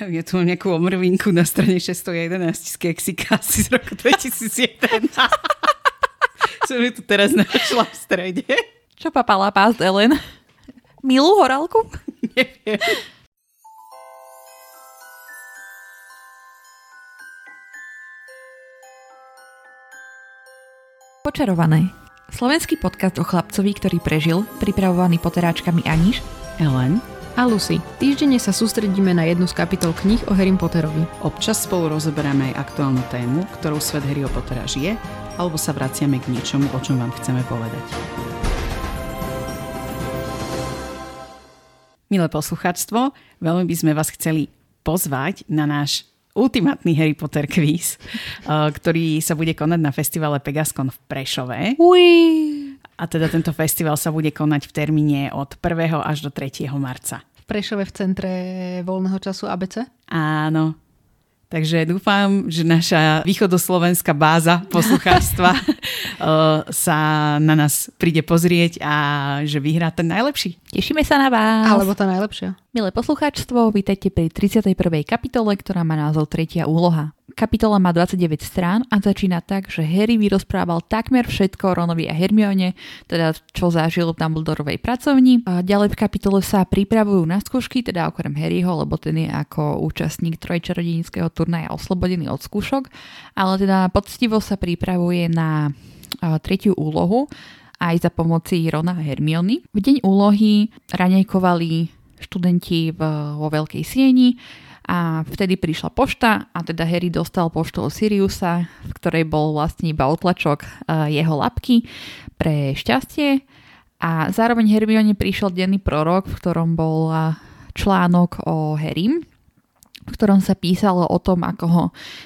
Ja tu nejakú omrvinku na strane 611 z keksika asi z roku 2001. Som ju tu teraz našla v strede. Čo papala pás Ellen? Milú horálku? Neviem. Počarované. Slovenský podcast o chlapcovi, ktorý prežil, pripravovaný poteráčkami Aniš, Ellen, a Lucy. Týždenne sa sústredíme na jednu z kapitol kníh o Harry Potterovi. občas spolu rozoberáme aj aktuálnu tému, ktorou svet Harryho Pottera žije, alebo sa vraciame k niečomu, o čom vám chceme povedať. Milé poslucháctvo, veľmi by sme vás chceli pozvať na náš ultimátny Harry Potter quiz, eh, ktorý sa bude konať na festivale Pegascon v Prešove. Ui. A teda tento festival sa bude konať v termíne od 1. až do 3. marca. V Prešove v centre voľného času ABC. Áno. Takže dúfam, že naša východoslovenská báza posluchárstva sa na nás príde pozrieť a že vyhrá ten najlepší. Tešíme sa na vás. Alebo tá najlepšia. Milé poslucháčstvo, vítajte pri 31. kapitole, ktorá má názov Tretia úloha. Kapitola má 29 strán a začína tak, že Harry vyrozprával takmer všetko Ronovi a Hermione, teda čo zažil v Dumbledorovej pracovni. A ďalej v kapitole sa pripravujú na skúšky, teda okrem Harryho, lebo ten je ako účastník trojčarodejníckého turnaja oslobodený od skúšok, ale teda poctivo sa pripravuje na tretiu úlohu aj za pomoci Rona a Hermiony. V deň úlohy raňajkovali študenti vo Veľkej sieni a vtedy prišla pošta a teda Harry dostal poštu od Siriusa, v ktorej bol vlastne iba otlačok eh, jeho labky pre šťastie. A zároveň Hermione prišiel denný prorok, v ktorom bol článok o Harrym, v ktorom sa písalo o tom, ako ho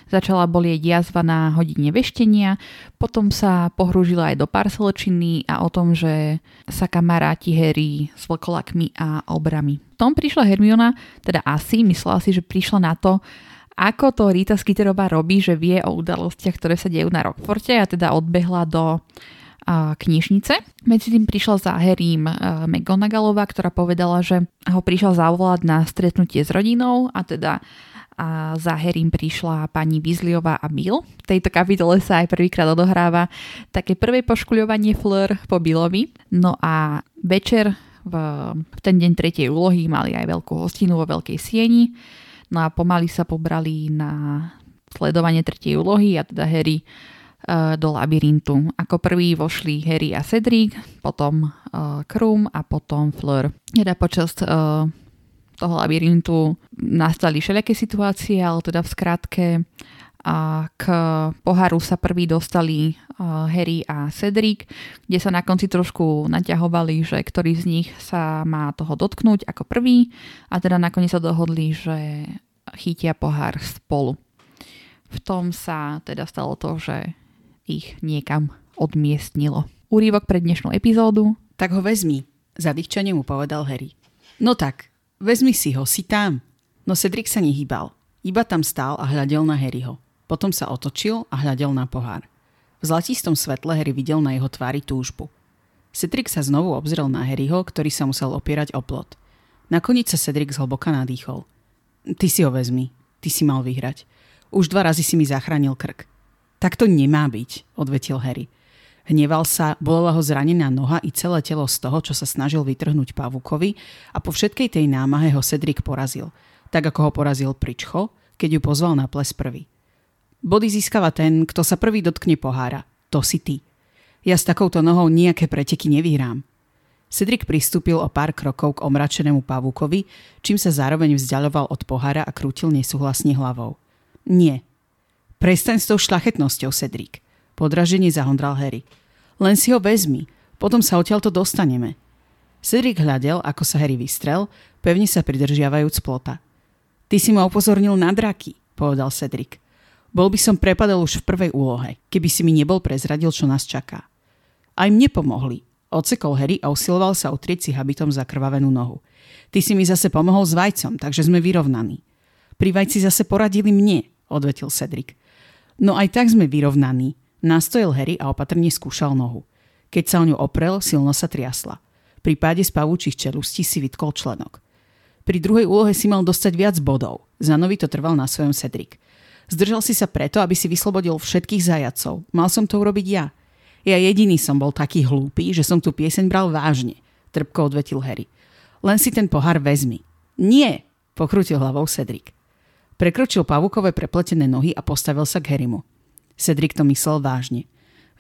začala bolieť jazva na hodine veštenia, potom sa pohrúžila aj do parselčiny a o tom, že sa kamaráti Harry s vlkolakmi a obrami. V tom prišla Hermiona, teda asi, myslela si, že prišla na to, ako to Rita Skeeterová robí, že vie o udalostiach, ktoré sa dejú na Rockforte a teda odbehla do knižnice. Medzi tým prišla za Harrym a, McGonagallová, ktorá povedala, že ho prišla zavolať na stretnutie s rodinou a teda a za Harrym prišla pani Weasleyová a Bill. V tejto kapitole sa aj prvýkrát odohráva také prvé poškuľovanie Fleur po Billovi. No a večer v, v ten deň tretej úlohy mali aj veľkú hostinu vo Veľkej sieni. No a pomaly sa pobrali na sledovanie tretej úlohy a teda Harry do labyrintu. Ako prvý vošli Harry a Cedric, potom uh, Krum a potom Fleur. Teda počas uh, toho labyrintu nastali všelijaké situácie, ale teda v skratke a k poharu sa prvý dostali Harry a Cedric, kde sa na konci trošku naťahovali, že ktorý z nich sa má toho dotknúť ako prvý a teda nakoniec sa dohodli, že chytia pohár spolu. V tom sa teda stalo to, že ich niekam odmiestnilo. Úrivok pre dnešnú epizódu. Tak ho vezmi, zadýchčane mu povedal Harry. No tak, vezmi si ho, si tam. No Cedric sa nehýbal. Iba tam stál a hľadel na Harryho. Potom sa otočil a hľadel na pohár. V zlatistom svetle Harry videl na jeho tvári túžbu. Cedric sa znovu obzrel na Harryho, ktorý sa musel opierať o plot. Nakoniec sa Cedric zhlboka nadýchol. Ty si ho vezmi. Ty si mal vyhrať. Už dva razy si mi zachránil krk. Tak to nemá byť, odvetil Harry. Hneval sa, bolela ho zranená noha i celé telo z toho, čo sa snažil vytrhnúť Pavukovi a po všetkej tej námahe ho Cedric porazil. Tak ako ho porazil Pričcho, keď ju pozval na ples prvý. Body získava ten, kto sa prvý dotkne pohára. To si ty. Ja s takouto nohou nejaké preteky nevyhrám. Cedric pristúpil o pár krokov k omračenému pavúkovi, čím sa zároveň vzdialoval od pohára a krútil nesúhlasne hlavou. Nie. Prestaň s tou šlachetnosťou, Cedric. Podraženie zahondral Harry. Len si ho vezmi, potom sa odtiaľto dostaneme. Cedric hľadel, ako sa Harry vystrel, pevne sa pridržiavajúc plota. Ty si ma upozornil na draky, povedal Cedric. Bol by som prepadol už v prvej úlohe, keby si mi nebol prezradil, čo nás čaká. Aj mne pomohli. Odsekol Harry a usiloval sa utrieť si habitom zakrvavenú nohu. Ty si mi zase pomohol s vajcom, takže sme vyrovnaní. Pri vajci zase poradili mne, odvetil Cedric. No aj tak sme vyrovnaní, Nastojil Harry a opatrne skúšal nohu. Keď sa o ňu oprel, silno sa triasla. Pri páde z pavúčich čelustí si vytkol členok. Pri druhej úlohe si mal dostať viac bodov. Zanovi to trval na svojom Cedric. Zdržal si sa preto, aby si vyslobodil všetkých zajacov. Mal som to urobiť ja. Ja jediný som bol taký hlúpy, že som tú pieseň bral vážne, trpko odvetil Harry. Len si ten pohár vezmi. Nie, pokrútil hlavou Cedric. Prekročil pavukové prepletené nohy a postavil sa k Harrymu. Cedric to myslel vážne.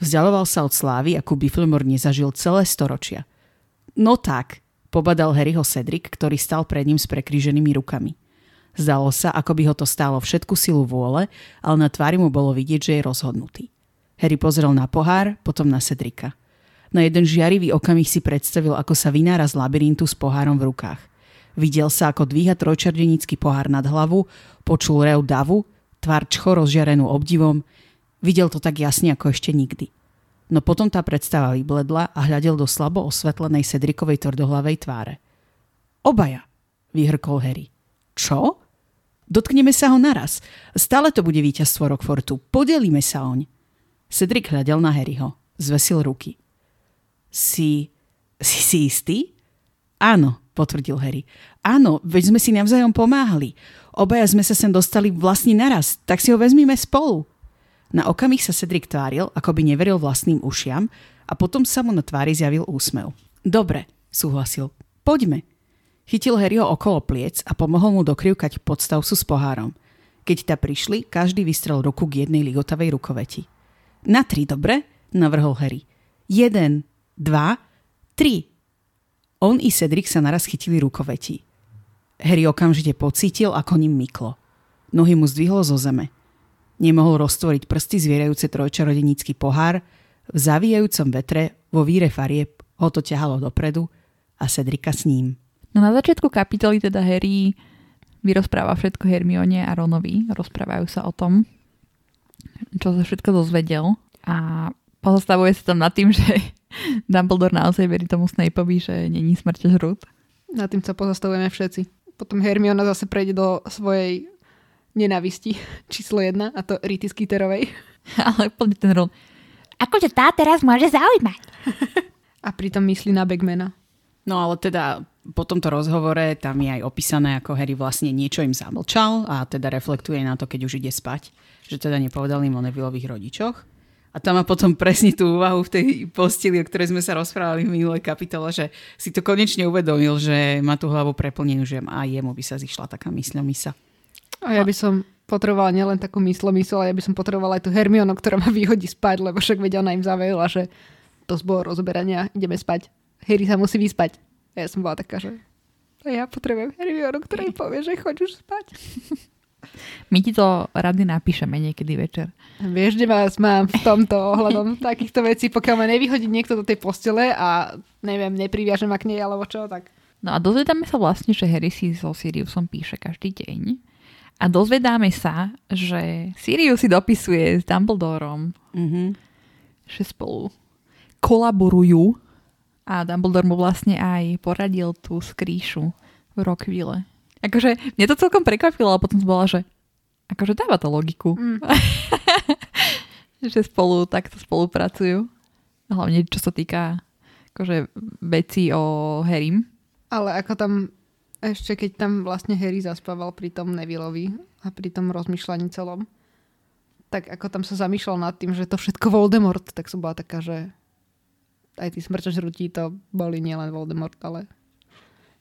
Vzdialoval sa od slávy, akú Biflemor nezažil celé storočia. No tak, pobadal Harryho Cedric, ktorý stal pred ním s prekríženými rukami. Zdalo sa, ako by ho to stálo všetku silu vôle, ale na tvári mu bolo vidieť, že je rozhodnutý. Harry pozrel na pohár, potom na Cedrika. Na jeden žiarivý okamih si predstavil, ako sa vynára z labyrintu s pohárom v rukách. Videl sa, ako dvíha trojčardenický pohár nad hlavu, počul rev davu, tvár čcho rozžiarenú obdivom. Videl to tak jasne, ako ešte nikdy. No potom tá predstava vybledla a hľadel do slabo osvetlenej Cedrikovej tvrdohlavej tváre. Obaja, vyhrkol Harry. Čo? Dotkneme sa ho naraz. Stále to bude víťazstvo Rockfortu. Podelíme sa oň. Cedric hľadel na Harryho. Zvesil ruky. Si... si si istý? Áno, potvrdil Harry. Áno, veď sme si navzájom pomáhali. Obaja sme sa sem dostali vlastne naraz, tak si ho vezmime spolu. Na okamih sa Cedric tváril, ako by neveril vlastným ušiam a potom sa mu na tvári zjavil úsmev. Dobre, súhlasil. Poďme. Chytil Harryho okolo pliec a pomohol mu dokrivkať podstavcu s pohárom. Keď ta prišli, každý vystrel ruku k jednej ligotavej rukoveti. Na tri, dobre? Navrhol Harry. Jeden, dva, tri. On i Cedric sa naraz chytili rukoveti. Harry okamžite pocítil, ako ním myklo. Nohy mu zdvihlo zo zeme. Nemohol roztvoriť prsty zvierajúce trojčarodenícky pohár, v zavíjajúcom vetre vo víre farieb ho to ťahalo dopredu a Cedrika s ním. No na začiatku kapitoly teda Harry vyrozpráva všetko Hermione a Ronovi. Rozprávajú sa o tom, čo sa všetko dozvedel a pozastavuje sa tam nad tým, že Dumbledore naozaj verí tomu Snapeovi, že není smrťažrút. Nad tým sa pozastavujeme všetci. Potom Hermiona zase prejde do svojej nenavisti číslo jedna a to Rity Skeeterovej. Ale poďme ten Ron. Akože tá teraz môže zaujímať. a pritom myslí na Bagmana. No ale teda po tomto rozhovore tam je aj opísané, ako Harry vlastne niečo im zamlčal a teda reflektuje na to, keď už ide spať, že teda nepovedal im o Nevilleových rodičoch. A tam má potom presne tú úvahu v tej posteli, o ktorej sme sa rozprávali v minulej kapitole, že si to konečne uvedomil, že má tú hlavu preplnenú, že aj jemu by sa zišla taká mysľomisa. A ja by som potrebovala nielen takú myslomysl, ale ja by som potrebovala aj tú Hermionu, ktorá ma vyhodí spať, lebo však vedia, ona im zavejila, že to zbor rozberania, ideme spať. Harry sa musí vyspať. A ja som bola taká, že ja potrebujem Hermionu, ktorá mi povie, že choď už spať. My ti to rady napíšeme niekedy večer. Vieš, že vás mám v tomto ohľadom takýchto vecí, pokiaľ ma nevyhodí niekto do tej postele a neviem, nepriviažem ma k nej alebo čo, tak... No a dozvedáme sa vlastne, že Harry si so Siriusom píše každý deň. A dozvedáme sa, že Sirius si dopisuje s Dumbledorom. Mm-hmm. Že spolu kolaborujú a Dumbledore mu vlastne aj poradil tú skríšu v Rockville. Akože mne to celkom prekvapilo, ale potom som bola, že akože dáva to logiku. Mm. že spolu takto spolupracujú. Hlavne čo sa týka akože veci o Harrym. Ale ako tam ešte keď tam vlastne Harry zaspával pri tom Nevilleovi a pri tom rozmýšľaní celom, tak ako tam sa zamýšľal nad tým, že to všetko Voldemort, tak som bola taká, že aj tí smrťožrutí to boli nielen Voldemort, ale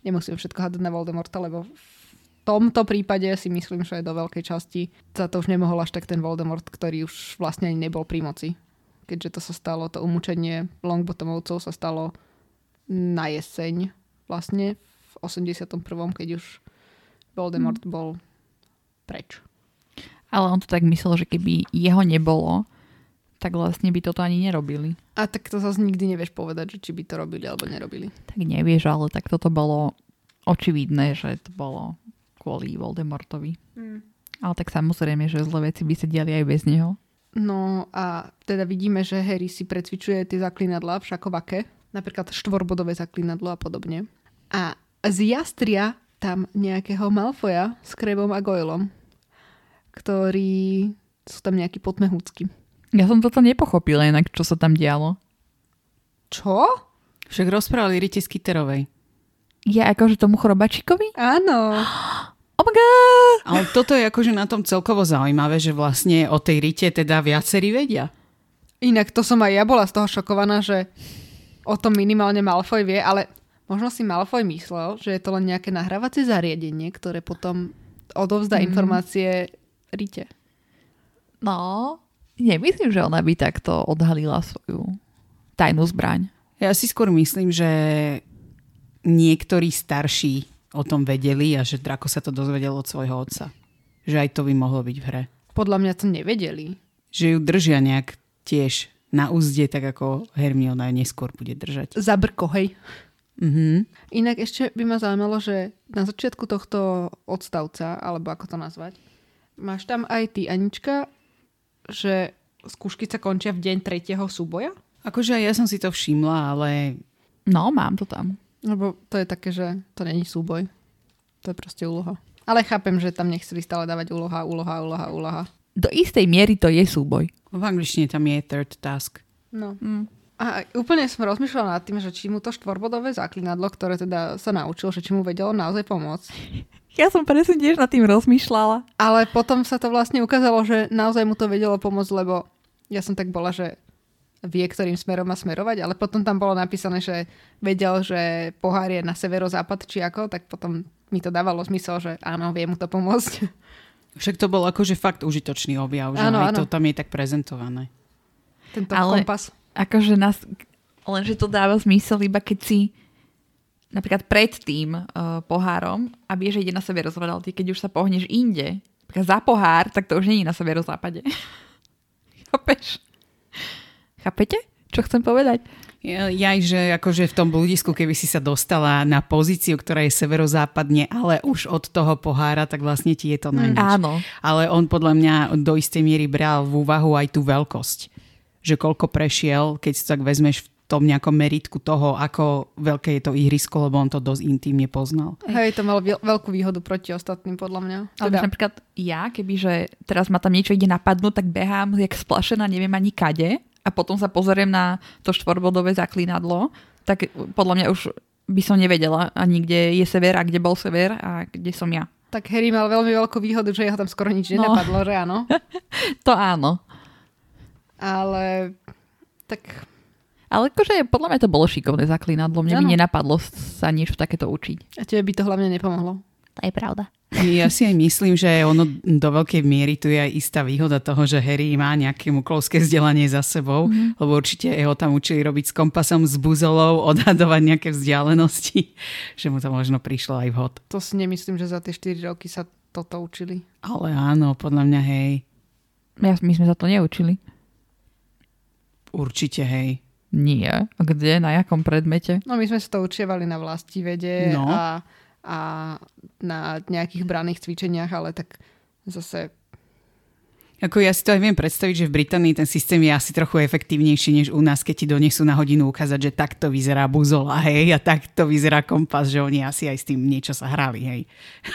nemusím všetko hádať na Voldemorta, lebo tomto prípade si myslím, že do veľkej časti za to už nemohol až tak ten Voldemort, ktorý už vlastne ani nebol pri moci. Keďže to sa stalo, to umúčenie Longbottomovcov sa stalo na jeseň vlastne v 81. keď už Voldemort hmm. bol preč. Ale on to tak myslel, že keby jeho nebolo, tak vlastne by toto ani nerobili. A tak to zase nikdy nevieš povedať, že či by to robili alebo nerobili. Tak nevieš, ale tak toto bolo očividné, že to bolo kvôli Voldemortovi. Mm. Ale tak samozrejme, že zlé veci by sa diali aj bez neho. No a teda vidíme, že Harry si precvičuje tie zaklinadla v šakovake, napríklad štvorbodové zaklinadlo a podobne. A zjastria tam nejakého Malfoja s Krebom a Goylom, ktorí sú tam nejakí potmehúcky. Ja som toto nepochopila inak, čo sa tam dialo. Čo? Však rozprávali Rite Skiterovej. Je akože tomu chorobačikovi? Áno. Oh my god! Ale toto je akože na tom celkovo zaujímavé, že vlastne o tej rite teda viacerí vedia. Inak to som aj ja bola z toho šokovaná, že o tom minimálne Malfoy vie, ale možno si Malfoy myslel, že je to len nejaké nahrávacie zariadenie, ktoré potom odovzdá mm. informácie Rite. No, nemyslím, že ona by takto odhalila svoju tajnú zbraň. Ja si skôr myslím, že niektorí starší o tom vedeli a že Drako sa to dozvedel od svojho otca. Že aj to by mohlo byť v hre. Podľa mňa to nevedeli. Že ju držia nejak tiež na úzde, tak ako Hermiona neskôr bude držať. Za brko, hej. Mhm. Inak ešte by ma zaujímalo, že na začiatku tohto odstavca, alebo ako to nazvať, máš tam aj ty, Anička, že skúšky sa končia v deň tretieho súboja? Akože ja som si to všimla, ale No, mám to tam. Lebo to je také, že to není súboj. To je proste úloha. Ale chápem, že tam nechceli stále dávať úloha, úloha, úloha, úloha. Do istej miery to je súboj. v angličtine tam je third task. No. Mm. A úplne som rozmýšľala nad tým, že či mu to štvorbodové zaklinadlo, ktoré teda sa naučil, že či mu vedelo naozaj pomôcť. Ja som presne tiež nad tým rozmýšľala. Ale potom sa to vlastne ukázalo, že naozaj mu to vedelo pomôcť, lebo ja som tak bola, že vie, ktorým smerom má smerovať, ale potom tam bolo napísané, že vedel, že pohár je na severozápad či ako, tak potom mi to dávalo zmysel, že áno, vie mu to pomôcť. Však to bol akože fakt užitočný objav, že Áno, aj áno. to tam je tak prezentované. Tento Ale- kompas. Akože nás, lenže to dáva zmysel iba keď si napríklad pred tým uh, pohárom a vieš, že ide na severozápad, ale ty keď už sa pohneš inde, za pohár, tak to už nie je na severozápade. Chápeš? Chápete, čo chcem povedať? Ja, ja že akože v tom bludisku, keby si sa dostala na pozíciu, ktorá je severozápadne, ale už od toho pohára, tak vlastne ti je to na nič. Áno. Ale on podľa mňa do istej miery bral v úvahu aj tú veľkosť. Že koľko prešiel, keď si tak vezmeš v tom nejakom meritku toho, ako veľké je to ihrisko, lebo on to dosť intimne poznal. Hej, to mal veľ- veľkú výhodu proti ostatným, podľa mňa. Ale teda. napríklad ja, kebyže teraz ma tam niečo ide napadnúť, tak behám jak splašená, neviem ani kade a potom sa pozeriem na to štvorbodové zaklinadlo, tak podľa mňa už by som nevedela ani kde je sever a kde bol sever a kde som ja. tak Harry mal veľmi veľkú výhodu, že jeho tam skoro nič No. nenapadlo, že áno. To áno. Ale tak Ale akože podľa mňa to bolo šikovné zaklinadlo. Mne by Áno. nenapadlo sa niečo takéto učiť. a tebe by to hlavne nepomohlo. To je pravda. Ja si aj myslím, že ono do veľkej miery tu je aj istá výhoda toho, že Harry má nejaké muklovské vzdelanie za sebou, mm-hmm. lebo určite ho tam učili robiť s kompasom, s buzolou, odhadovať nejaké vzdialenosti, že mu to možno prišlo aj vhod. To si nemyslím, že za tie 4 roky sa toto učili. Ale áno, podľa mňa hej, Ja, my sme sa to neučili. určite hej. Nie. A kde? Na jakom predmete? No my sme sa to učievali na vlasti vede No. a, a na nejakých braných cvičeniach, ale tak zase Ako ja si to aj viem predstaviť, že v Británii ten systém je asi trochu efektívnejší než u nás, keď ti donesú na hodinu ukázať, že takto vyzerá buzola, hej, a takto vyzerá kompas, že oni asi aj s tým niečo sa hrali, hej.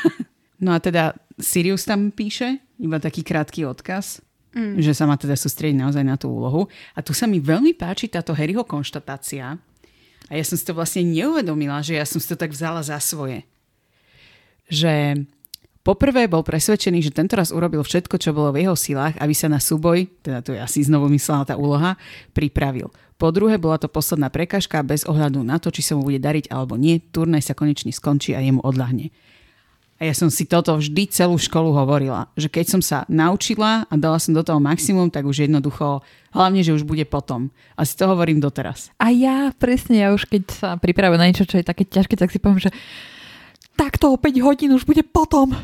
no a teda Sirius tam píše, iba taký krátky odkaz, mm. že sa má teda sústrediť naozaj na tú úlohu. A tu sa mi veľmi páči táto Harryho konštatácia. A ja som si to vlastne neuvedomila, že ja som si to tak vzala za svoje. Že Poprvé bol presvedčený, že tento raz urobil všetko, čo bolo v jeho silách, aby sa na súboj, teda to je asi znovu myslela tá úloha, pripravil. Po druhé bola to posledná prekažka bez ohľadu na to, či sa mu bude dariť alebo nie, turnaj sa konečne skončí a jemu odľahne. A ja som si toto vždy celú školu hovorila, že keď som sa naučila a dala som do toho maximum, tak už jednoducho, hlavne, že už bude potom. A si to hovorím doteraz. A ja presne, ja už keď sa pripravujem na niečo, čo je také ťažké, tak si poviem, že takto o 5 hodín už bude potom.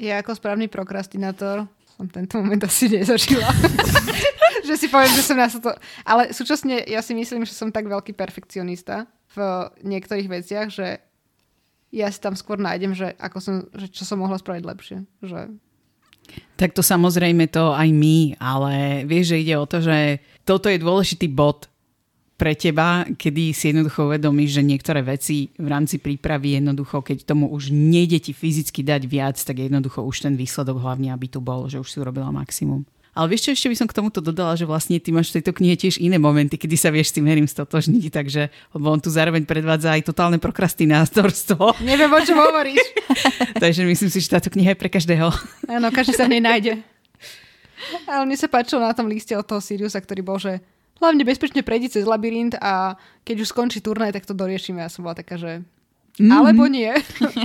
ja ako správny prokrastinátor som tento moment asi nezažila. že si poviem, že som na to... Ale súčasne ja si myslím, že som tak veľký perfekcionista v niektorých veciach, že ja si tam skôr nájdem, že, ako som, že čo som mohla spraviť lepšie. Že Tak to samozrejme to aj my, ale vieš, že ide o to, že toto je dôležitý bod pre teba, kedy si jednoducho uvedomíš, že niektoré veci v rámci prípravy jednoducho, keď tomu už nejde ti fyzicky dať viac, tak jednoducho už ten výsledok hlavne, aby tu bol, že už si urobila maximum. Ale vieš čo, ešte by som k tomuto dodala, že vlastne ty máš v tejto knihe tiež iné momenty, kedy sa vieš s tým Harrym stotožniť, takže lebo on tu zároveň predvádza aj totálne prokrastinátorstvo. Neviem, o čom hovoríš. takže myslím si, že táto kniha je pre každého. Áno, každý sa v nej nájde. Ale mne sa páčilo na tom liste od toho Siriusa, ktorý bol, že hlavne bezpečne prejdi cez labyrint a keď už skončí turnaj, tak to doriešime. Ja som bola taká, že mm. alebo nie.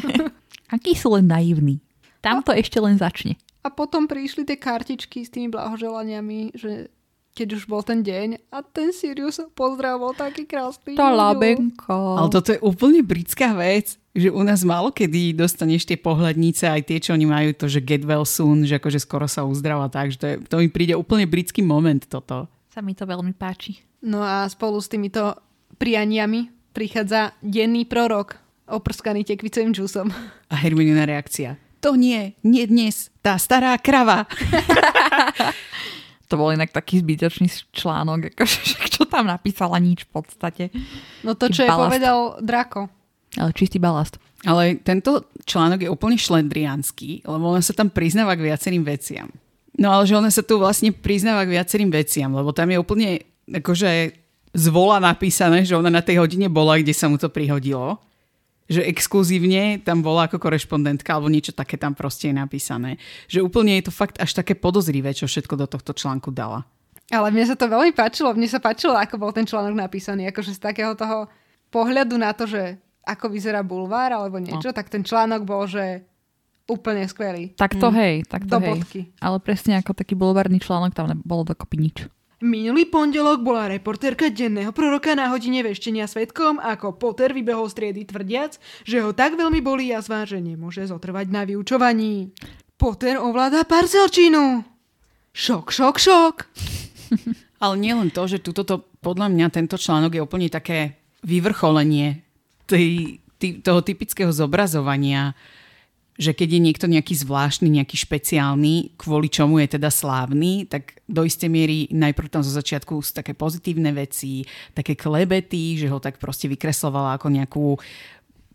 Aký sú len naivní. Tam to ešte len začne. A potom prišli tie kartičky s tými blahoželaniami, že keď už bol ten deň a ten Sirius pozdrav bol taký krásny. Tá labenka. Ale toto je úplne britská vec, že u nás málo kedy dostaneš tie pohľadnice, aj tie, čo oni majú, to, že get well soon, že akože skoro sa uzdrava tak, že to, je, to mi príde úplne britský moment toto. Sa mi to veľmi páči. No a spolu s týmito prianiami prichádza denný prorok oprskaný tekvicovým džusom. A Hermionina reakcia to nie, nie dnes, tá stará krava. to bol inak taký zbytočný článok, akože, čo tam napísala, nič v podstate. No to, čo je povedal Drako. Ale čistý balast. Ale tento článok je úplne šlendriánsky, lebo ona sa tam priznáva k viacerým veciam. No ale že ona sa tu vlastne priznáva k viacerým veciam, lebo tam je úplne akože zvola napísané, že ona na tej hodine bola, kde sa mu to prihodilo že exkluzívne tam bola ako korešpondentka alebo niečo také tam proste je napísané. Že úplne je to fakt až také podozrivé, čo všetko do tohto článku dala. Ale mne sa to veľmi páčilo. Mne sa páčilo, ako bol ten článok napísaný. Akože z takého toho pohľadu na to, že ako vyzerá bulvár alebo niečo, no. tak ten článok bol, že úplne skvelý. Tak to mm. hej, tak to do hej. Bodky. Ale presne ako taký bulvárny článok tam nebolo dokopy nič. Minulý pondelok bola reportérka denného proroka na hodine veštenia svetkom, ako Potter vybehol z triedy tvrdiac, že ho tak veľmi bolí jazva, že nemôže zotrvať na vyučovaní. Potter ovláda parcelčinu. Šok, šok, šok. Ale nielen to, že tuto to, podľa mňa tento článok je úplne také vyvrcholenie tej, tý, toho typického zobrazovania že keď je niekto nejaký zvláštny, nejaký špeciálny, kvôli čomu je teda slávny, tak do istej miery najprv tam zo začiatku sú také pozitívne veci, také klebety, že ho tak proste vykreslovala ako nejakú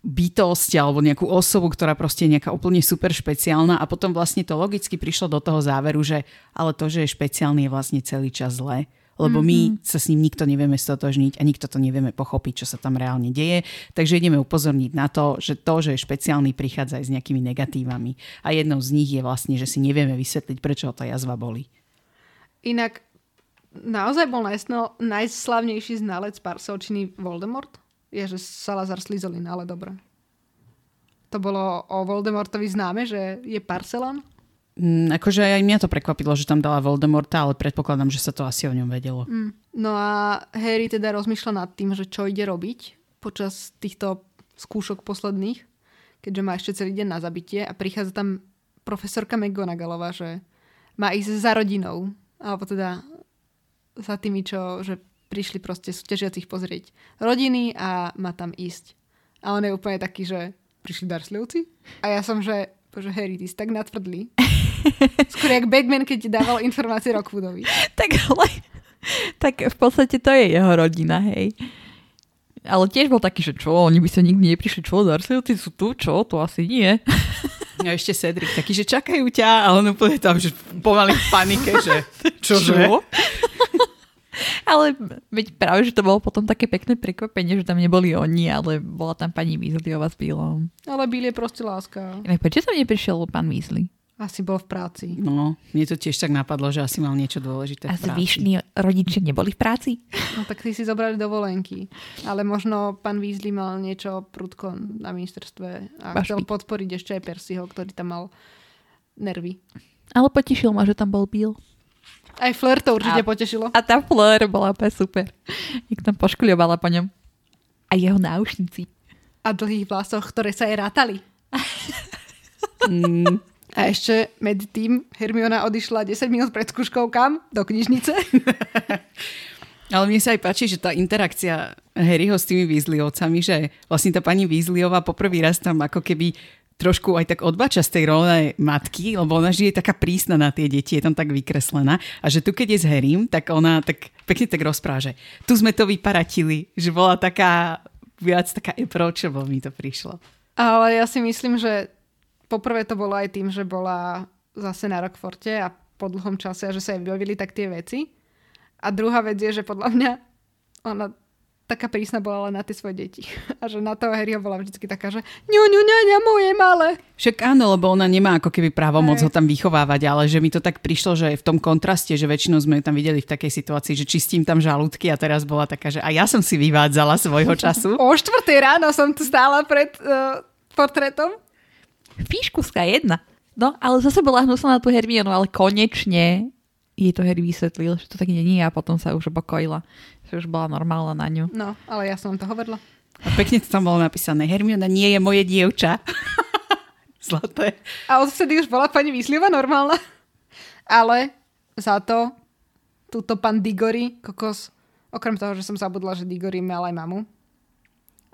bytosť alebo nejakú osobu, ktorá proste je nejaká úplne super špeciálna. A potom vlastne to logicky prišlo do toho záveru, že ale to, že je špeciálny je vlastne celý čas zle lebo mm-hmm. my sa s ním nikto nevieme stotožniť a nikto to nevieme pochopiť, čo sa tam reálne deje. Takže ideme upozorniť na to, že to, že je špeciálny, prichádza aj s nejakými negatívami. A jednou z nich je vlastne, že si nevieme vysvetliť, prečo tá jazva boli. Inak naozaj bol najsno, najslavnejší znalec parcelčiny Voldemort? Je, že Salazar Slizolin, ale dobre. To bolo o Voldemortovi známe, že je Parcelan? Mm, akože aj mňa to prekvapilo, že tam dala Voldemorta, ale predpokladám, že sa to asi o ňom vedelo. Mm. No a Harry teda rozmýšľa nad tým, že čo ide robiť počas týchto skúšok posledných, keďže má ešte celý deň na zabitie a prichádza tam profesorka McGonagallová, že má ísť za rodinou, alebo teda za tými, čo že prišli proste súťažiacich pozrieť rodiny a má tam ísť. A on je úplne taký, že prišli Darsleyovci? A ja som, že Bože, Harry, ty si tak natvrdlý. Skôr jak Bagman, keď ti dával informácie Rockwoodovi. tak ale... Tak v podstate to je jeho rodina, hej. Ale tiež bol taký, že čo, oni by sa nikdy neprišli, čo, Darsleyovci sú tu, čo, to asi nie. A ešte Cedric taký, že čakajú ťa a on úplne tam, že pomaly v panike, že čože? Čo? ale veď práve, že to bolo potom také pekné prekvapenie, že tam neboli oni, ale bola tam pani Weasleyová s Billom. Ale Bill je proste láska. Inak prečo tam neprišiel pán Weasley? Asi bol v práci. No, mne to tiež tak napadlo, že asi mal niečo dôležité A zvyšní rodičia neboli v práci? No tak ty si zobrali dovolenky. Ale možno pán Weasley mal niečo prudko na ministerstve a Bašky. chcel podporiť ešte aj Percyho, ktorý tam mal nervy. Ale potešil ma, že tam bol Bill. Aj Fleur to určite a, potešilo. A tá Fleur bola úplne super. Jak tam poškuľovala po ňom. A jeho náušnici. A dlhých vlasoch, ktoré sa jej rátali. mm. A ešte medzi tým Hermiona odišla 10 minút pred skúškou kam? Do knižnice. Ale mne sa aj páči, že tá interakcia Harryho s tými Weasleyovcami, že vlastne tá pani Weasleyová poprvý raz tam ako keby trošku aj tak odbača z tej role matky, lebo ona žije taká prísna na tie deti, je tam tak vykreslená. A že tu keď je s Harrym, tak ona tak pekne tak rozpráže. Tu sme to vyparatili, že bola taká viac taká approachable mi to prišlo. Ale ja si myslím, že poprvé to bolo aj tým, že bola zase na Rockforte a po dlhom čase a že sa jej vyjavili tak tie veci. A druhá vec je, že podľa mňa ona taká prísna bola len na tie svoje deti. A že na toho Harryho bola vždycky taká, že ňu, ňu, ňa, ňa, moje malé. Však áno, lebo ona nemá ako keby právomoc ho tam vychovávať, ale že mi to tak prišlo, že v tom kontraste, že väčšinou sme ju tam videli v takej situácii, že čistím tam žalúdky a teraz bola taká, že a ja som si vyvádzala svojho času. O štvrtej ráno som tu stála pred uh, portrétom. Fíškuská jedna. No, ale zase bola hnusná na tú Hermionu, ale konečne jej to Harry vysvetlil, že to tak není a potom sa už upokojila. Že už bola normálna na ňu. No, ale ja som vám to hovorila. A pekne to tam bolo napísané, Hermiona nie je moje dievča. Zlaté. A odvtedy už bola pani Výsliva normálna. Ale za to túto pán Digory, kokos, okrem toho, že som zabudla, že Digory mal aj mamu,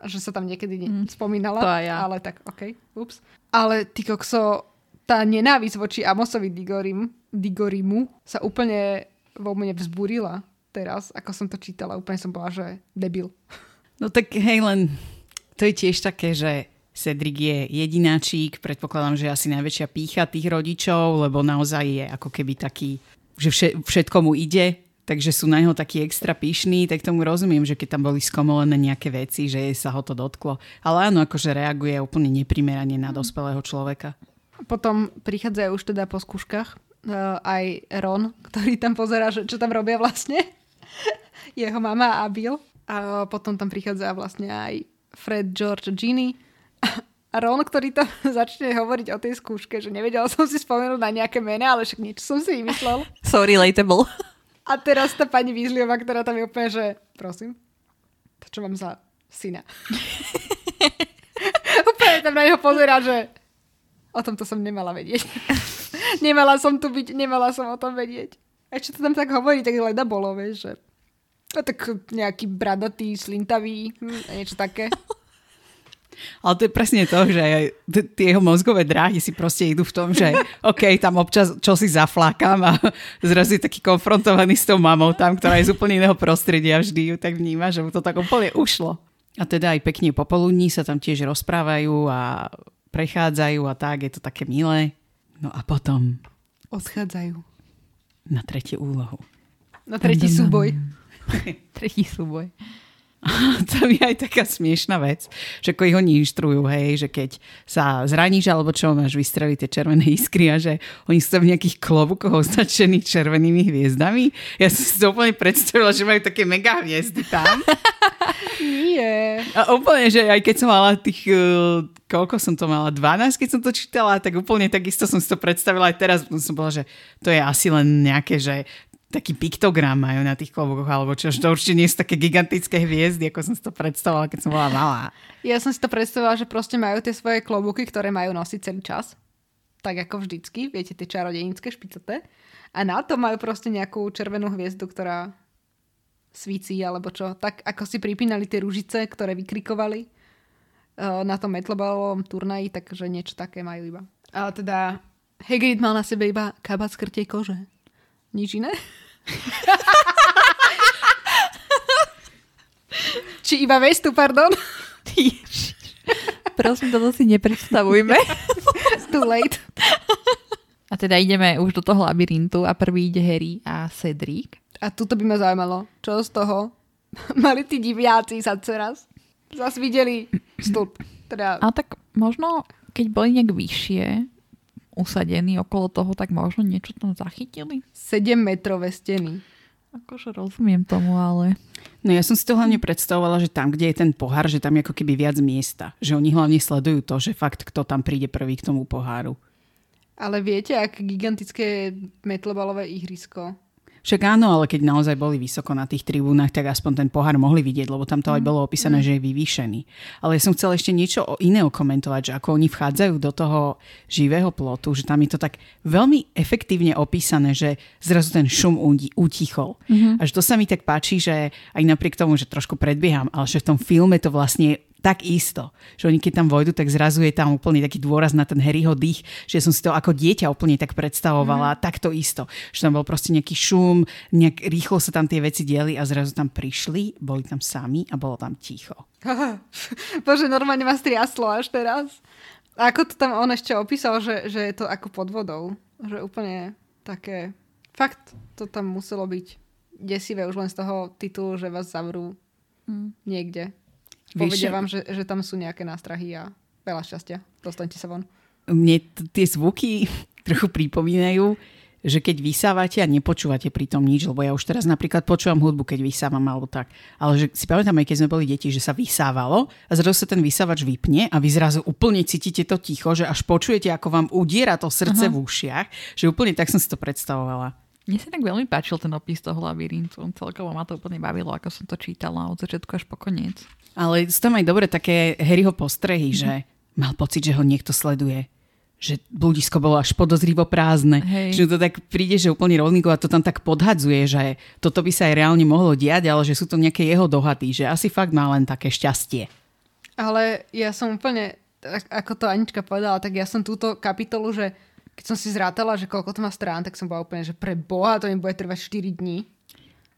že sa tam niekedy ne- spomínala. to ja. Ale tak, OK, ups. Ale ty kokso, tá nenávisť voči Amosovi Digorim, Digorimu sa úplne vo mne vzburila teraz, ako som to čítala. Úplne som bola, že debil. No tak hej, len to je tiež také, že Cedric je jedináčík, predpokladám, že asi najväčšia pícha tých rodičov, lebo naozaj je ako keby taký, že vše, všetko mu ide, takže sú na neho takí extra pyšní, tak tomu rozumiem, že keď tam boli skomolené nejaké veci, že sa ho to dotklo. Ale áno, akože reaguje úplne neprimerane na dospelého človeka. Potom prichádzajú už teda po skúškach uh, aj Ron, ktorý tam pozera, že čo tam robia vlastne. Jeho mama a Bill. A potom tam prichádza vlastne aj Fred, George Ginny. A Ron, ktorý tam začne hovoriť o tej skúške, že nevedela som si spomenúť na nejaké mená, ale však niečo som si vymyslel. So relatable. A teraz tá pani Weasleyová, ktorá tam je úplne, že prosím, to čo mám za syna. úplne tam na neho pozerá, že o tomto som nemala vedieť. nemala som tu byť, nemala som o tom vedieť. A čo to tam tak hovorí, tak leda bolo, vieš, že a tak nejaký bradatý, slintavý, hm, niečo také. Ale to je presne to, že tie jeho mozgové dráhy si proste idú v tom, že OK, tam občas čo si zaflákam a zrazu je taký konfrontovaný s tou mamou tam, ktorá je z úplne iného prostredia, vždy ju tak vníma, že mu to tak úplne ušlo. A teda aj pekne popoludní sa tam tiež rozprávajú a prechádzajú a tak, je to také milé. No a potom Odchádzajú. na tretiu úlohu. Na tretí súboj. Tretí súboj. to je aj taká smiešná vec, že ako ich oni inštruujú, hej, že keď sa zraníš alebo čo, máš vystreliť tie červené iskry a že oni sú v nejakých klobukoch označených červenými hviezdami. Ja som si to úplne predstavila, že majú také mega hviezdy tam. Nie. A úplne, že aj keď som mala tých, uh, koľko som to mala, 12, keď som to čítala, tak úplne takisto som si to predstavila aj teraz. Som bola, že to je asi len nejaké, že taký piktogram majú na tých klobukoch, alebo čo, to určite nie sú také gigantické hviezdy, ako som si to predstavovala, keď som bola malá. Ja som si to predstavila, že proste majú tie svoje klobúky, ktoré majú nosiť celý čas. Tak ako vždycky, viete, tie čarodejnícke špicaté. A na to majú proste nejakú červenú hviezdu, ktorá svíci, alebo čo. Tak ako si pripínali tie rúžice, ktoré vykrikovali eh, na tom metlobalovom turnaji, takže niečo také majú iba. Ale teda Hagrid mal na sebe iba kabát z krtej kože. Nič iné? Či iba vestu, pardon? Prosím, toto si nepredstavujme. It's too late. A teda ideme už do toho labyrintu a prvý ide Harry a Cedric. A tuto by ma zaujímalo, čo z toho mali tí diviaci sa teraz. Zas videli stĺp. Teda, Ale tak možno, keď boli nejak vyššie, usadení okolo toho, tak možno niečo tam zachytili. 7 metrové steny. Akože rozumiem tomu, ale... No ja som si to hlavne predstavovala, že tam, kde je ten pohár, že tam je ako keby viac miesta. Že oni hlavne sledujú to, že fakt kto tam príde prvý k tomu poháru. Ale viete, ak gigantické metlobalové ihrisko. Však áno, ale keď naozaj boli vysoko na tých tribúnach, tak aspoň ten pohár mohli vidieť, lebo tam to aj bolo opísané, že je vyvýšený. Ale ja som chcela ešte niečo o iného komentovať, že ako oni vchádzajú do toho živého plotu, že tam je to tak veľmi efektívne opísané, že zrazu ten šum utichol. Mm-hmm. Až to sa mi tak páči, že aj napriek tomu, že trošku predbieham, ale že v tom filme to vlastne tak isto. Že oni keď tam vojdu, tak zrazu je tam úplne taký dôraz na ten Harryho dých, že som si to ako dieťa úplne tak predstavovala, mm. takto isto. Že tam bol proste nejaký šum, nejak rýchlo sa tam tie veci dieli a zrazu tam prišli, boli tam sami a bolo tam ticho. Bože, normálne ma striaslo až teraz. A ako to tam on ešte opísal, že, že je to ako pod vodou. Že úplne také... Fakt, to tam muselo byť desivé už len z toho titulu, že vás zavrú Mm. niekde. Povedia vám, že, že tam sú nejaké nástrahy a veľa šťastia. Dostaňte sa von. Mne t- tie zvuky trochu pripomínajú, že keď vysávate a nepočúvate pri tom nič, lebo ja už teraz napríklad počúvam hudbu, keď vysávam alebo tak. Ale že si pamätám aj keď sme boli deti, že sa vysávalo a zrazu sa ten vysávač vypne a vy zrazu úplne cítite to ticho, že až počujete, ako vám udiera to srdce Aha. v ušiach, že úplne tak som si to predstavovala. Mne sa tak veľmi páčil ten opis toho labyrintu. Celkovo ma to úplne bavilo, ako som to čítala od začiatku až po koniec. Ale sú tam aj dobre také Harryho postrehy, že mal pocit, že ho niekto sleduje. Že bludisko bolo až podozrivo prázdne. Hej. Že to tak príde, že úplne rovníko a to tam tak podhadzuje, že toto by sa aj reálne mohlo diať, ale že sú to nejaké jeho dohady, že asi fakt má len také šťastie. Ale ja som úplne, ako to Anička povedala, tak ja som túto kapitolu, že keď som si zrátala, že koľko to má strán, tak som bola úplne, že pre Boha to mi bude trvať 4 dní.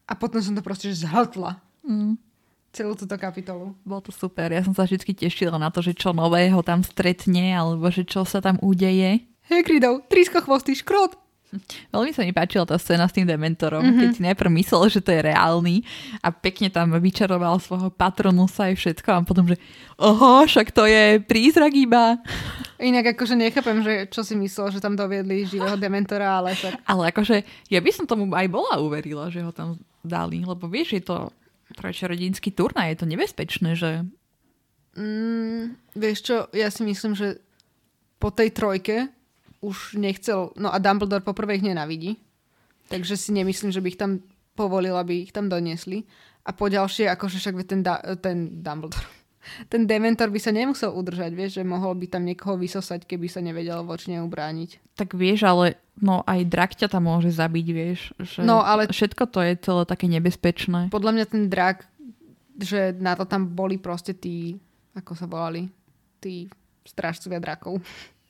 A potom som to proste že zhltla. Mm. Celú túto kapitolu. Bolo to super. Ja som sa vždy tešila na to, že čo nového tam stretne, alebo že čo sa tam udeje. Hagridov, trísko chvostý škrot. Veľmi sa mi páčila tá scéna s tým dementorom, mm-hmm. keď si najprv myslel, že to je reálny a pekne tam vyčaroval svojho patronusa aj všetko a potom, že oho, však to je prízrak iba. Inak akože nechápem, že čo si myslel, že tam doviedli živého dementora, ale tak... Ale akože ja by som tomu aj bola uverila, že ho tam dali, lebo vieš, je to pre čarodínsky turnaj, je to nebezpečné, že Mm, vieš čo, ja si myslím, že po tej trojke už nechcel, no a Dumbledore poprvé ich nenavidí, takže si nemyslím, že by ich tam povolil, aby ich tam doniesli. A po ďalšie, akože však ten, da, ten Dumbledore, ten Dementor by sa nemusel udržať, vieš, že mohol by tam niekoho vysosať, keby sa nevedel voči nemu brániť. tak vieš, ale no aj drak ťa tam môže zabiť, vieš. Že No, ale- Všetko to je celé také nebezpečné. Podľa mňa ten drak, že na to tam boli proste tí, ako sa volali, tí strážcovia drakov,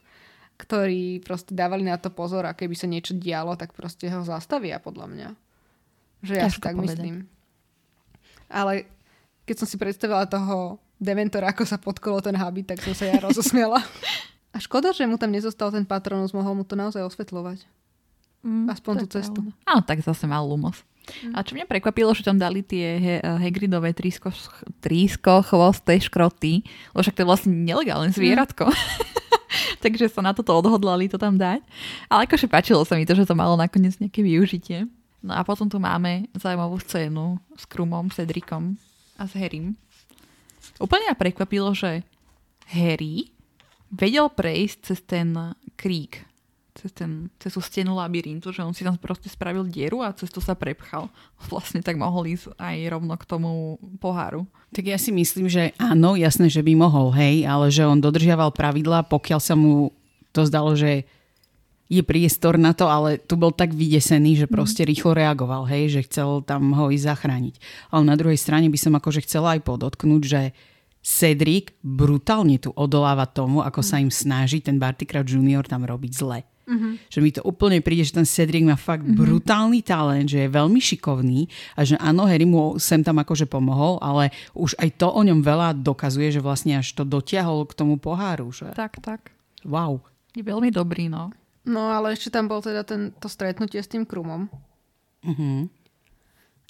ktorí proste dávali na to pozor a keby sa niečo dialo, tak proste ho zastavia, podľa mňa. Že ja si tak povedať. myslím. Ale keď som si predstavila toho Dementora, ako sa podkolo ten habit, tak som sa ja rozosmiela. A škoda, že mu tam nezostal ten patronus, mohol mu to naozaj osvetľovať. Mm, Aspoň tú je cestu. Áno, tak zase mal Lumos. A čo mňa prekvapilo, že tam dali tie he- Hagridové trísko, trísko chvosté škroty, lebo však to je vlastne nelegálne zvieratko. Takže sa na toto odhodlali to tam dať. Ale akože páčilo sa mi to, že to malo nakoniec nejaké využitie. No a potom tu máme zaujímavú scénu s Krumom, Cedricom a s Harrym. Úplne ma prekvapilo, že Harry vedel prejsť cez ten krík, cez, ten, cez tú stenu labyrintu, že on si tam proste spravil dieru a cez to sa prepchal. Vlastne tak mohol ísť aj rovno k tomu poháru. Tak ja si myslím, že áno, jasné, že by mohol, hej, ale že on dodržiaval pravidlá, pokiaľ sa mu to zdalo, že je priestor na to, ale tu bol tak vydesený, že proste rýchlo reagoval, hej, že chcel tam ho ísť zachrániť. Ale na druhej strane by som akože chcela aj podotknúť, že Cedric brutálne tu odoláva tomu, ako sa im snaží ten Bartycrat Junior tam robiť zle. Mm-hmm. Že mi to úplne príde, že ten Cedric má fakt mm-hmm. brutálny talent, že je veľmi šikovný a že áno, Harry mu sem tam akože pomohol, ale už aj to o ňom veľa dokazuje, že vlastne až to dotiahol k tomu poháru. Že... Tak, tak. Wow. Je veľmi dobrý, no. No ale ešte tam bol teda ten, to stretnutie s tým Krumom. Uh-huh.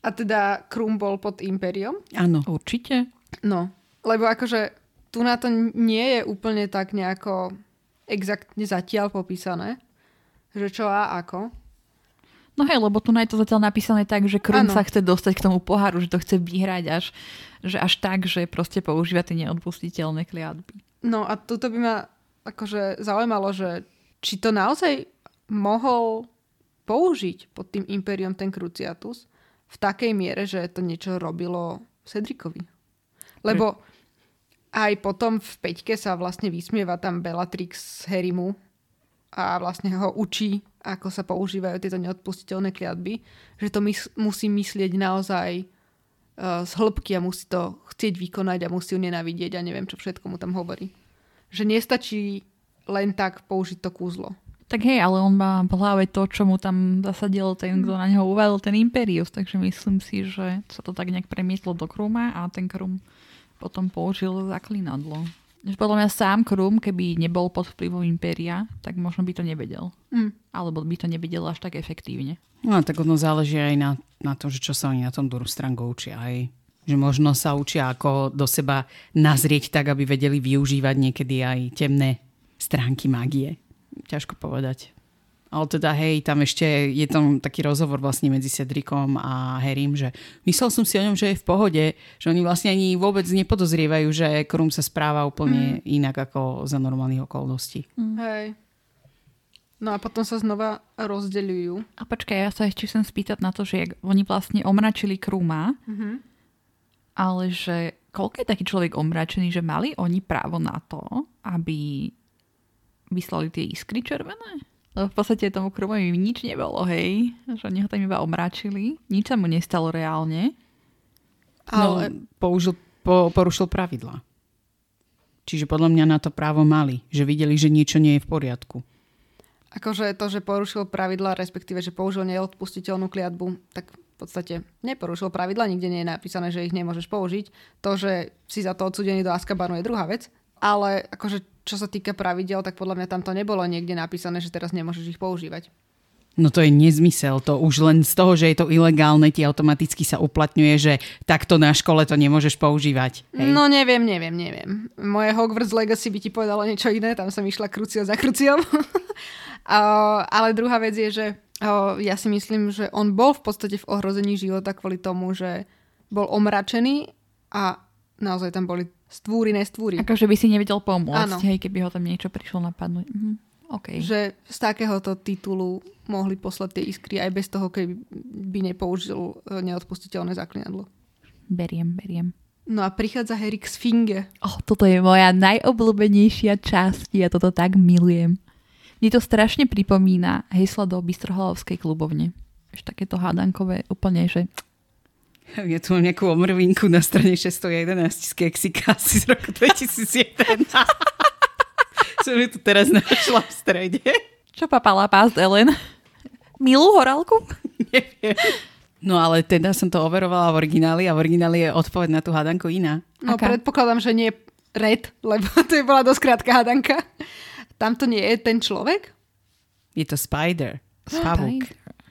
A teda Krum bol pod Imperium. Áno. Určite. No, lebo akože tu na to nie je úplne tak nejako exaktne zatiaľ popísané, že čo a ako. No hej, lebo tu je to zatiaľ napísané tak, že Krum Áno. sa chce dostať k tomu poháru, že to chce vyhrať až, že až tak, že proste používa tie neodpustiteľné kliatby. No a tuto by ma akože zaujímalo, že či to naozaj mohol použiť pod tým Imperium ten Cruciatus v takej miere, že to niečo robilo Cedricovi. Lebo aj potom v peťke sa vlastne vysmieva tam Bellatrix Harrymu a vlastne ho učí, ako sa používajú tieto neodpustiteľné kliatby, že to mys- musí myslieť naozaj uh, z hĺbky a musí to chcieť vykonať a musí ju nenavidieť a neviem, čo všetko mu tam hovorí. Že nestačí len tak použiť to kúzlo. Tak hej, ale on má v hlave to, čo mu tam zasadil ten, kto na neho uvalil ten Imperius, takže myslím si, že sa to tak nejak premietlo do Kruma a ten Krum potom použil zaklinadlo. Podľa mňa sám Krum, keby nebol pod vplyvom Impéria, tak možno by to nevedel. Mm. Alebo by to nevedel až tak efektívne. No tak ono záleží aj na, na to, že čo sa oni na tom Durustrangu učia. Aj. Že možno sa učia ako do seba nazrieť tak, aby vedeli využívať niekedy aj temné stránky mágie. Ťažko povedať. Ale teda hej, tam ešte je tam taký rozhovor vlastne medzi Cedricom a Harrym, že myslel som si o ňom, že je v pohode, že oni vlastne ani vôbec nepodozrievajú, že Krum sa správa úplne mm. inak ako za normálnych okolností. Mm. Hej. No a potom sa znova rozdeľujú. A počkaj, ja sa ešte chcem spýtať na to, že jak oni vlastne omračili Kruma, mm-hmm. ale že koľko je taký človek omračený, že mali oni právo na to, aby vyslali tie iskry červené? V podstate tomu Krumovi nič nebolo, hej. Že oni ho tam iba omračili. Nič sa mu nestalo reálne. Ale no, použil, po, porušil pravidla. Čiže podľa mňa na to právo mali. Že videli, že niečo nie je v poriadku. Akože to, že porušil pravidla, respektíve, že použil neodpustiteľnú kliatbu, tak v podstate neporušil pravidla, nikde nie je napísané, že ich nemôžeš použiť. To, že si za to odsudený do Azkabanu je druhá vec, ale akože čo sa týka pravidel, tak podľa mňa tam to nebolo niekde napísané, že teraz nemôžeš ich používať. No to je nezmysel. To už len z toho, že je to ilegálne, ti automaticky sa uplatňuje, že takto na škole to nemôžeš používať. Hej? No neviem, neviem, neviem. Moje Hogwarts Legacy by ti povedalo niečo iné, tam som išla krucio za kruciom. ale druhá vec je, že ja si myslím, že on bol v podstate v ohrození života kvôli tomu, že bol omračený a naozaj tam boli stvúry, nestvúry. Akože by si nevedel pomôcť, hej, keby ho tam niečo prišlo napadnúť. Mhm. Okay. Že z takéhoto titulu mohli poslať tie iskry aj bez toho, keby by nepoužil e, neodpustiteľné zaklinadlo. Beriem, beriem. No a prichádza Harry k Sfinge. Oh, toto je moja najobľúbenejšia časť. Ja toto tak milujem. Mne to strašne pripomína heslo do Bystrohlavskej klubovne. Ešte takéto hádankové úplne, že ja tu mám nejakú omrvinku na strane 611 z Keksika asi z roku 2001. Som ju tu teraz našla v strede. Čo papala pás Ellen? Milú horálku? Neviem. No ale teda som to overovala v origináli a v origináli je odpoveď na tú hádanku iná. No Aká? predpokladám, že nie red, lebo to je bola dosť krátka hádanka. Tam to nie je ten človek? Je to spider. Spavuk.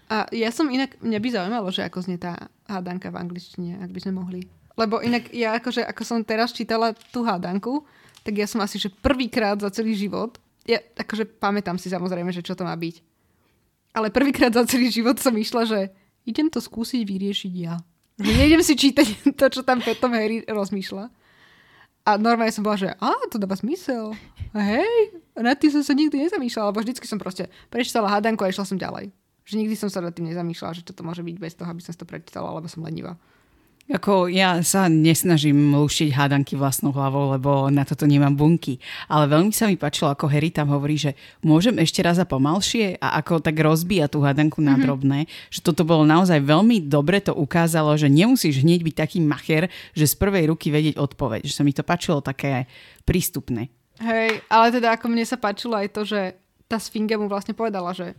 A ja som inak, mňa by zaujímalo, že ako znie tá hádanka v angličtine, ak by sme mohli. Lebo inak ja akože, ako som teraz čítala tú hádanku, tak ja som asi, že prvýkrát za celý život, ja akože pamätám si samozrejme, že čo to má byť. Ale prvýkrát za celý život som išla, že idem to skúsiť vyriešiť ja. Nejdem si čítať to, čo tam potom Harry rozmýšľa. A normálne som bola, že a, to dáva zmysel. Hej, na tým som sa nikdy nezamýšľala, lebo vždycky som proste prečítala hádanku a išla som ďalej. Že nikdy som sa nad tým nezamýšľala, že čo to môže byť bez toho, aby som to prečítala, alebo som lenivá. Ako ja sa nesnažím lušiť hádanky vlastnou hlavou, lebo na toto nemám bunky. Ale veľmi sa mi páčilo, ako Harry tam hovorí, že môžem ešte raz a pomalšie a ako tak rozbíja tú hádanku na mhm. drobné. Že toto bolo naozaj veľmi dobre to ukázalo, že nemusíš hneď byť taký macher, že z prvej ruky vedieť odpoveď. Že sa mi to páčilo také prístupné. Hej, ale teda ako mne sa páčilo aj to, že tá Sfinga mu vlastne povedala, že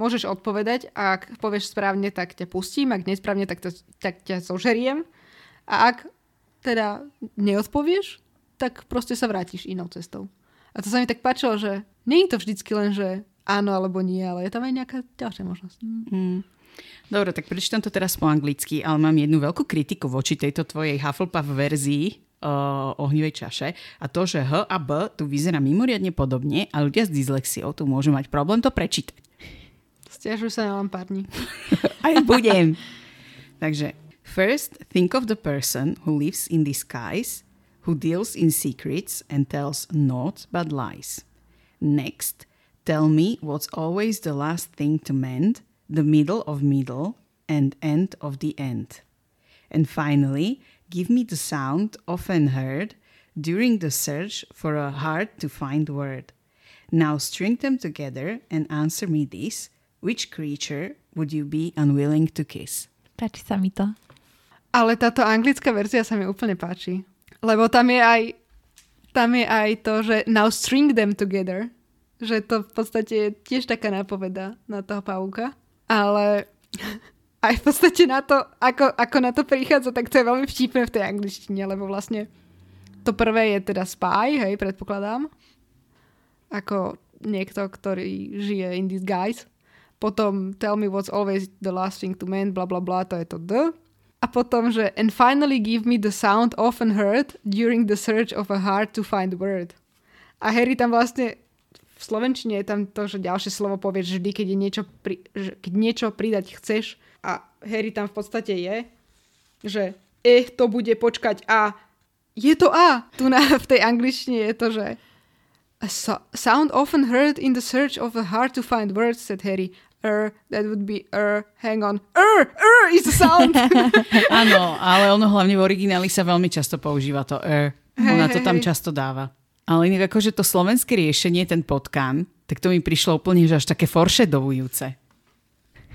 môžeš odpovedať a ak povieš správne, tak ťa pustím, ak nesprávne, tak, to, tak ťa zožeriem. A ak teda neodpovieš, tak proste sa vrátiš inou cestou. A to sa mi tak páčilo, že nie je to vždycky len, že áno alebo nie, ale je tam aj nejaká ďalšia možnosť. Mm. Dobre, tak prečítam to teraz po anglicky, ale mám jednu veľkú kritiku voči tejto tvojej Hufflepuff verzii uh, ohnivej čaše a to, že H a B tu vyzerá mimoriadne podobne a ľudia s dyslexiou tu môžu mať problém to prečítať. Stiažuj sa na lampárni. Aj budem. Takže, first think of the person who lives in disguise, who deals in secrets and tells naught but lies. Next, tell me what's always the last thing to mend, the middle of middle, and end of the end. And finally, give me the sound often heard during the search for a hard to find word. Now string them together and answer me this Which creature would you be unwilling to kiss? Páči sa mi to. Ale táto anglická verzia sa mi úplne páči. Lebo tam je aj tam je aj to, že now string them together. Že to v podstate je tiež taká nápoveda na toho pavúka. Ale aj v podstate na to, ako, ako na to prichádza, tak to je veľmi vtipné v tej angličtine, lebo vlastne To prvé je teda spy, hej, predpokladám. Ako niekto, ktorý žije in disguise. Potom tell me what's always the last thing to mend, bla bla bla, to je to D. A potom, že and finally give me the sound often heard during the search of a hard to find word. A Harry tam vlastne v slovenčine je tam to, že ďalšie slovo povieš vždy, keď, je niečo, pri, že, keď niečo pridať chceš. A Harry tam v podstate je, že e, to bude počkať a je to A. Tu na, v tej angličtine je to, že a so- sound often heard in the search of a hard to find word, said Harry. Er, that would be er, hang on. Er, er is the sound. Áno, ale ono hlavne v origináli sa veľmi často používa to er. Ona to tam často dáva. Ale inak akože to slovenské riešenie, ten potkan, tak to mi prišlo úplne že až také foršedovujúce.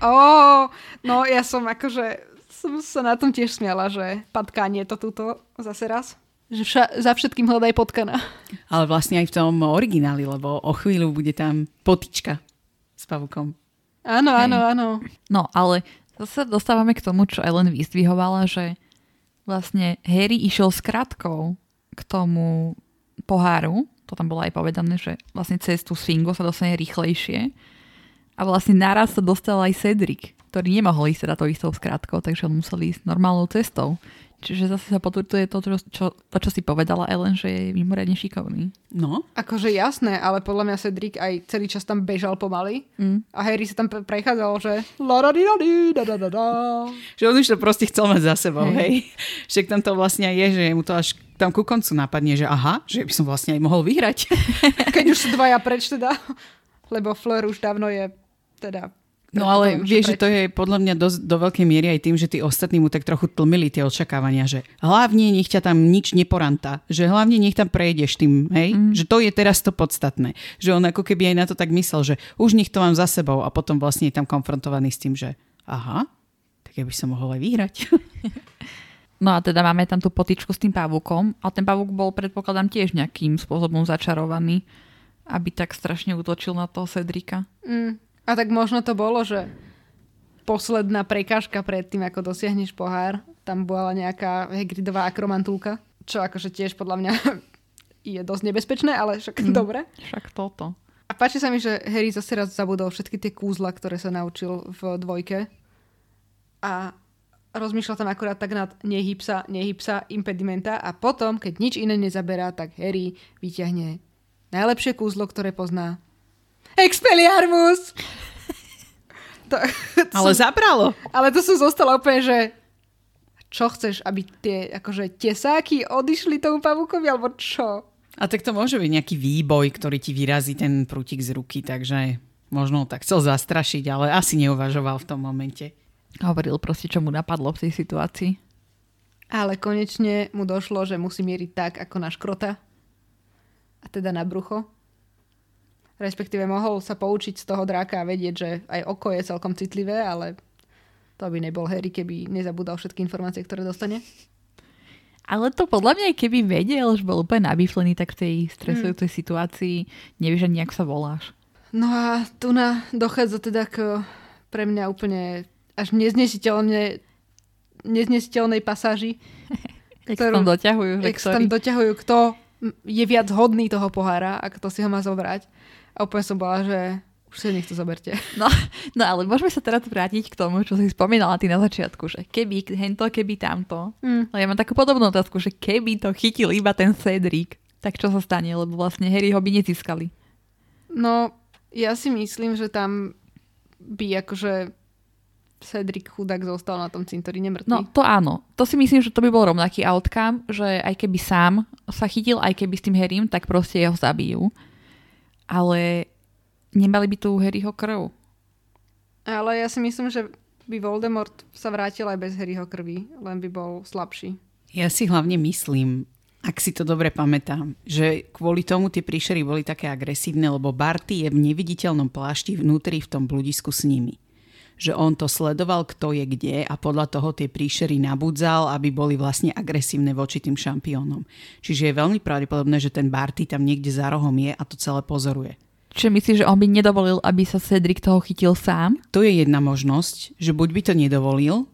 Ó, oh, no ja som akože som sa na tom tiež smiala, že patkanie to túto zase raz. Že vša- za všetkým hľadaj potkana. Ale vlastne aj v tom origináli, lebo o chvíľu bude tam potička s pavukom. Áno, Hej. áno, áno. No, ale zase dostávame k tomu, čo Ellen vyzdvihovala, že vlastne Harry išiel s kratkou k tomu poháru, to tam bolo aj povedané, že vlastne cez tú sfingu sa dostane rýchlejšie a vlastne naraz sa dostal aj Cedric, ktorý nemohol ísť teda to istou skratkou, takže on musel ísť normálnou cestou. Čiže zase sa potvrdzuje to, čo, čo, to, čo si povedala Ellen, že je mimoriadne šikovný. No, Akože jasné, ale podľa mňa Cedric aj celý čas tam bežal pomaly Mm. a Harry sa tam pre- prechádzal, že la da di da di da da da da. že on už to proste chcel mať za sebou, Hej. hej. Však tam to vlastne je, že mu to až tam ku koncu napadne, že aha, že by som vlastne aj mohol vyhrať. Keď už sú dvaja preč teda, lebo Fleur už dávno je teda... No ale vieš, že to je podľa mňa dosť, do veľkej miery aj tým, že tí ostatní mu tak trochu tlmili tie očakávania, že hlavne nech ťa tam nič neporanta, že hlavne nech tam prejdeš tým, hej, mm. že to je teraz to podstatné. Že on ako keby aj na to tak myslel, že už nech to mám za sebou a potom vlastne je tam konfrontovaný s tým, že aha, tak ja by som mohol aj vyhrať. No a teda máme tam tú potičku s tým pavúkom a ten pavúk bol predpokladám tiež nejakým spôsobom začarovaný, aby tak strašne útočil na toho Cedrika. Mm. A tak možno to bolo, že posledná prekážka pred tým, ako dosiahneš pohár, tam bola nejaká Hagridová akromantulka, čo akože tiež podľa mňa je dosť nebezpečné, ale však mm. dobre. Však toto. A páči sa mi, že Harry zase raz zabudol všetky tie kúzla, ktoré sa naučil v dvojke. A rozmýšľal tam akurát tak nad nehyb sa, nehyb sa, impedimenta a potom, keď nič iné nezaberá, tak Harry vyťahne najlepšie kúzlo, ktoré pozná. Expelliarmus! to, to ale som, zabralo. ale to som zostala úplne, že čo chceš, aby tie akože tesáky odišli tomu pavúkovi, alebo čo? A tak to môže byť nejaký výboj, ktorý ti vyrazí ten prútik z ruky, takže možno tak chcel zastrašiť, ale asi neuvažoval v tom momente. Hovoril proste, čo mu napadlo v tej situácii. Ale konečne mu došlo, že musí mieriť tak, ako na škrota. A teda na brucho. Respektíve mohol sa poučiť z toho dráka a vedieť, že aj oko je celkom citlivé, ale to by nebol Harry, keby nezabudal všetky informácie, ktoré dostane. Ale to podľa mňa, keby vedel, že bol úplne nabiflený, tak v tej stresujúcej situácii nevieš ani, ako sa voláš. No a tu na dochádza teda k pre mňa úplne až neznesiteľne neznesiteľnej pasáži, sa tam doťahujú. ktorý- tam doťahujú, kto je viac hodný toho pohára a kto si ho má zobrať. A úplne som bola, že už si nech to zoberte. No, no ale môžeme sa teraz vrátiť k tomu, čo si spomínala ty na začiatku, že keby hento, keby tamto. Mm. Ale ja mám takú podobnú otázku, že keby to chytil iba ten Cedric, tak čo sa stane? Lebo vlastne Harry ho by nezískali. No, ja si myslím, že tam by akože Cedric chudák zostal na tom cintoríne mŕtvy. No to áno. To si myslím, že to by bol rovnaký outcome, že aj keby sám sa chytil, aj keby s tým Harrym, tak proste jeho zabijú. Ale nemali by tu Harryho krv. Ale ja si myslím, že by Voldemort sa vrátil aj bez Harryho krvi, len by bol slabší. Ja si hlavne myslím, ak si to dobre pamätám, že kvôli tomu tie príšery boli také agresívne, lebo Barty je v neviditeľnom plášti vnútri v tom bludisku s nimi. Že on to sledoval, kto je kde a podľa toho tie príšery nabudzal, aby boli vlastne agresívne voči tým šampiónom. Čiže je veľmi pravdepodobné, že ten Barty tam niekde za rohom je a to celé pozoruje. Čiže myslíš, že on by nedovolil, aby sa Cedric toho chytil sám? To je jedna možnosť, že buď by to nedovolil,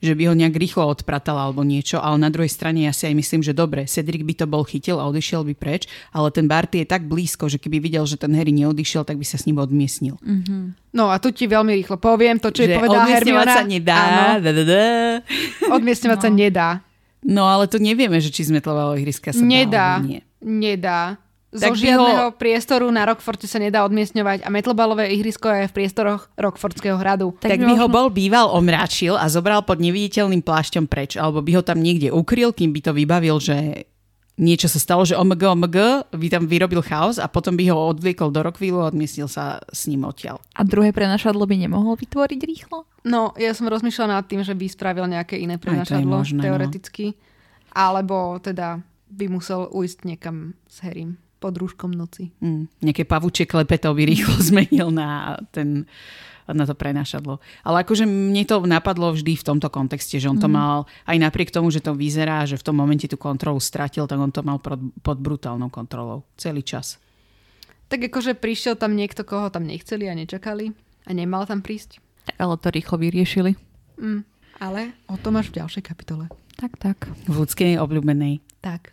že by ho nejak rýchlo odpratala alebo niečo, ale na druhej strane ja si aj myslím, že dobre, Cedric by to bol chytil a odišiel by preč, ale ten Barty je tak blízko, že keby videl, že ten Harry neodišiel, tak by sa s ním odmiestnil. Mm-hmm. No a tu ti veľmi rýchlo poviem to, čo že je povedala Hermiona. sa nedá. Da, da, da. odmiestňovať No. sa nedá. No ale to nevieme, že či sme tlovalo ihriska sa Nedá. dá, nie. Nedá. Zo žiadneho priestoru na Rockforte sa nedá odmiestňovať a metlobalové ihrisko je v priestoroch Rockfortského hradu. Tak, tak by ho bol býval omráčil a zobral pod neviditeľným plášťom preč, alebo by ho tam niekde ukryl, kým by to vybavil, že niečo sa stalo, že omg, omg, by tam vyrobil chaos a potom by ho odvliekol do Rockville a odmiestnil sa s ním odtiaľ. A druhé prenašadlo by nemohol vytvoriť rýchlo? No, ja som rozmýšľala nad tým, že by spravil nejaké iné prenašadlo, možné, no. teoreticky. Alebo teda by musel ujsť niekam s Harrym pod rúškom noci. Mm, nejaké pavučie klepetov by rýchlo zmenil na ten na to prenášadlo. Ale akože mne to napadlo vždy v tomto kontexte, že on to mal, aj napriek tomu, že to vyzerá, že v tom momente tú kontrolu stratil, tak on to mal pod, pod brutálnou kontrolou. Celý čas. Tak akože prišiel tam niekto, koho tam nechceli a nečakali a nemal tam prísť. Tak ale to rýchlo vyriešili. Mm. Ale o tom až v ďalšej kapitole. Tak, tak. V ľudskej obľúbenej. Tak.